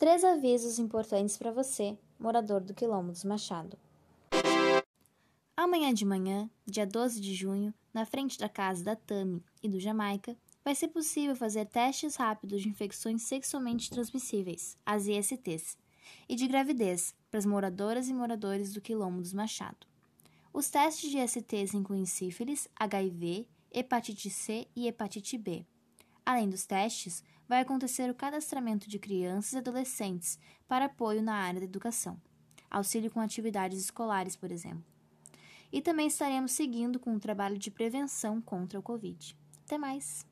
Três avisos importantes para você, morador do Quilombo dos Machado. Amanhã de manhã, dia 12 de junho, na frente da casa da Tami e do Jamaica, vai ser possível fazer testes rápidos de infecções sexualmente transmissíveis, as ISTs, e de gravidez para as moradoras e moradores do Quilombo dos Machado. Os testes de ISTs incluem sífilis, HIV, hepatite C e hepatite B. Além dos testes, vai acontecer o cadastramento de crianças e adolescentes para apoio na área da educação, auxílio com atividades escolares, por exemplo. E também estaremos seguindo com o trabalho de prevenção contra o Covid. Até mais!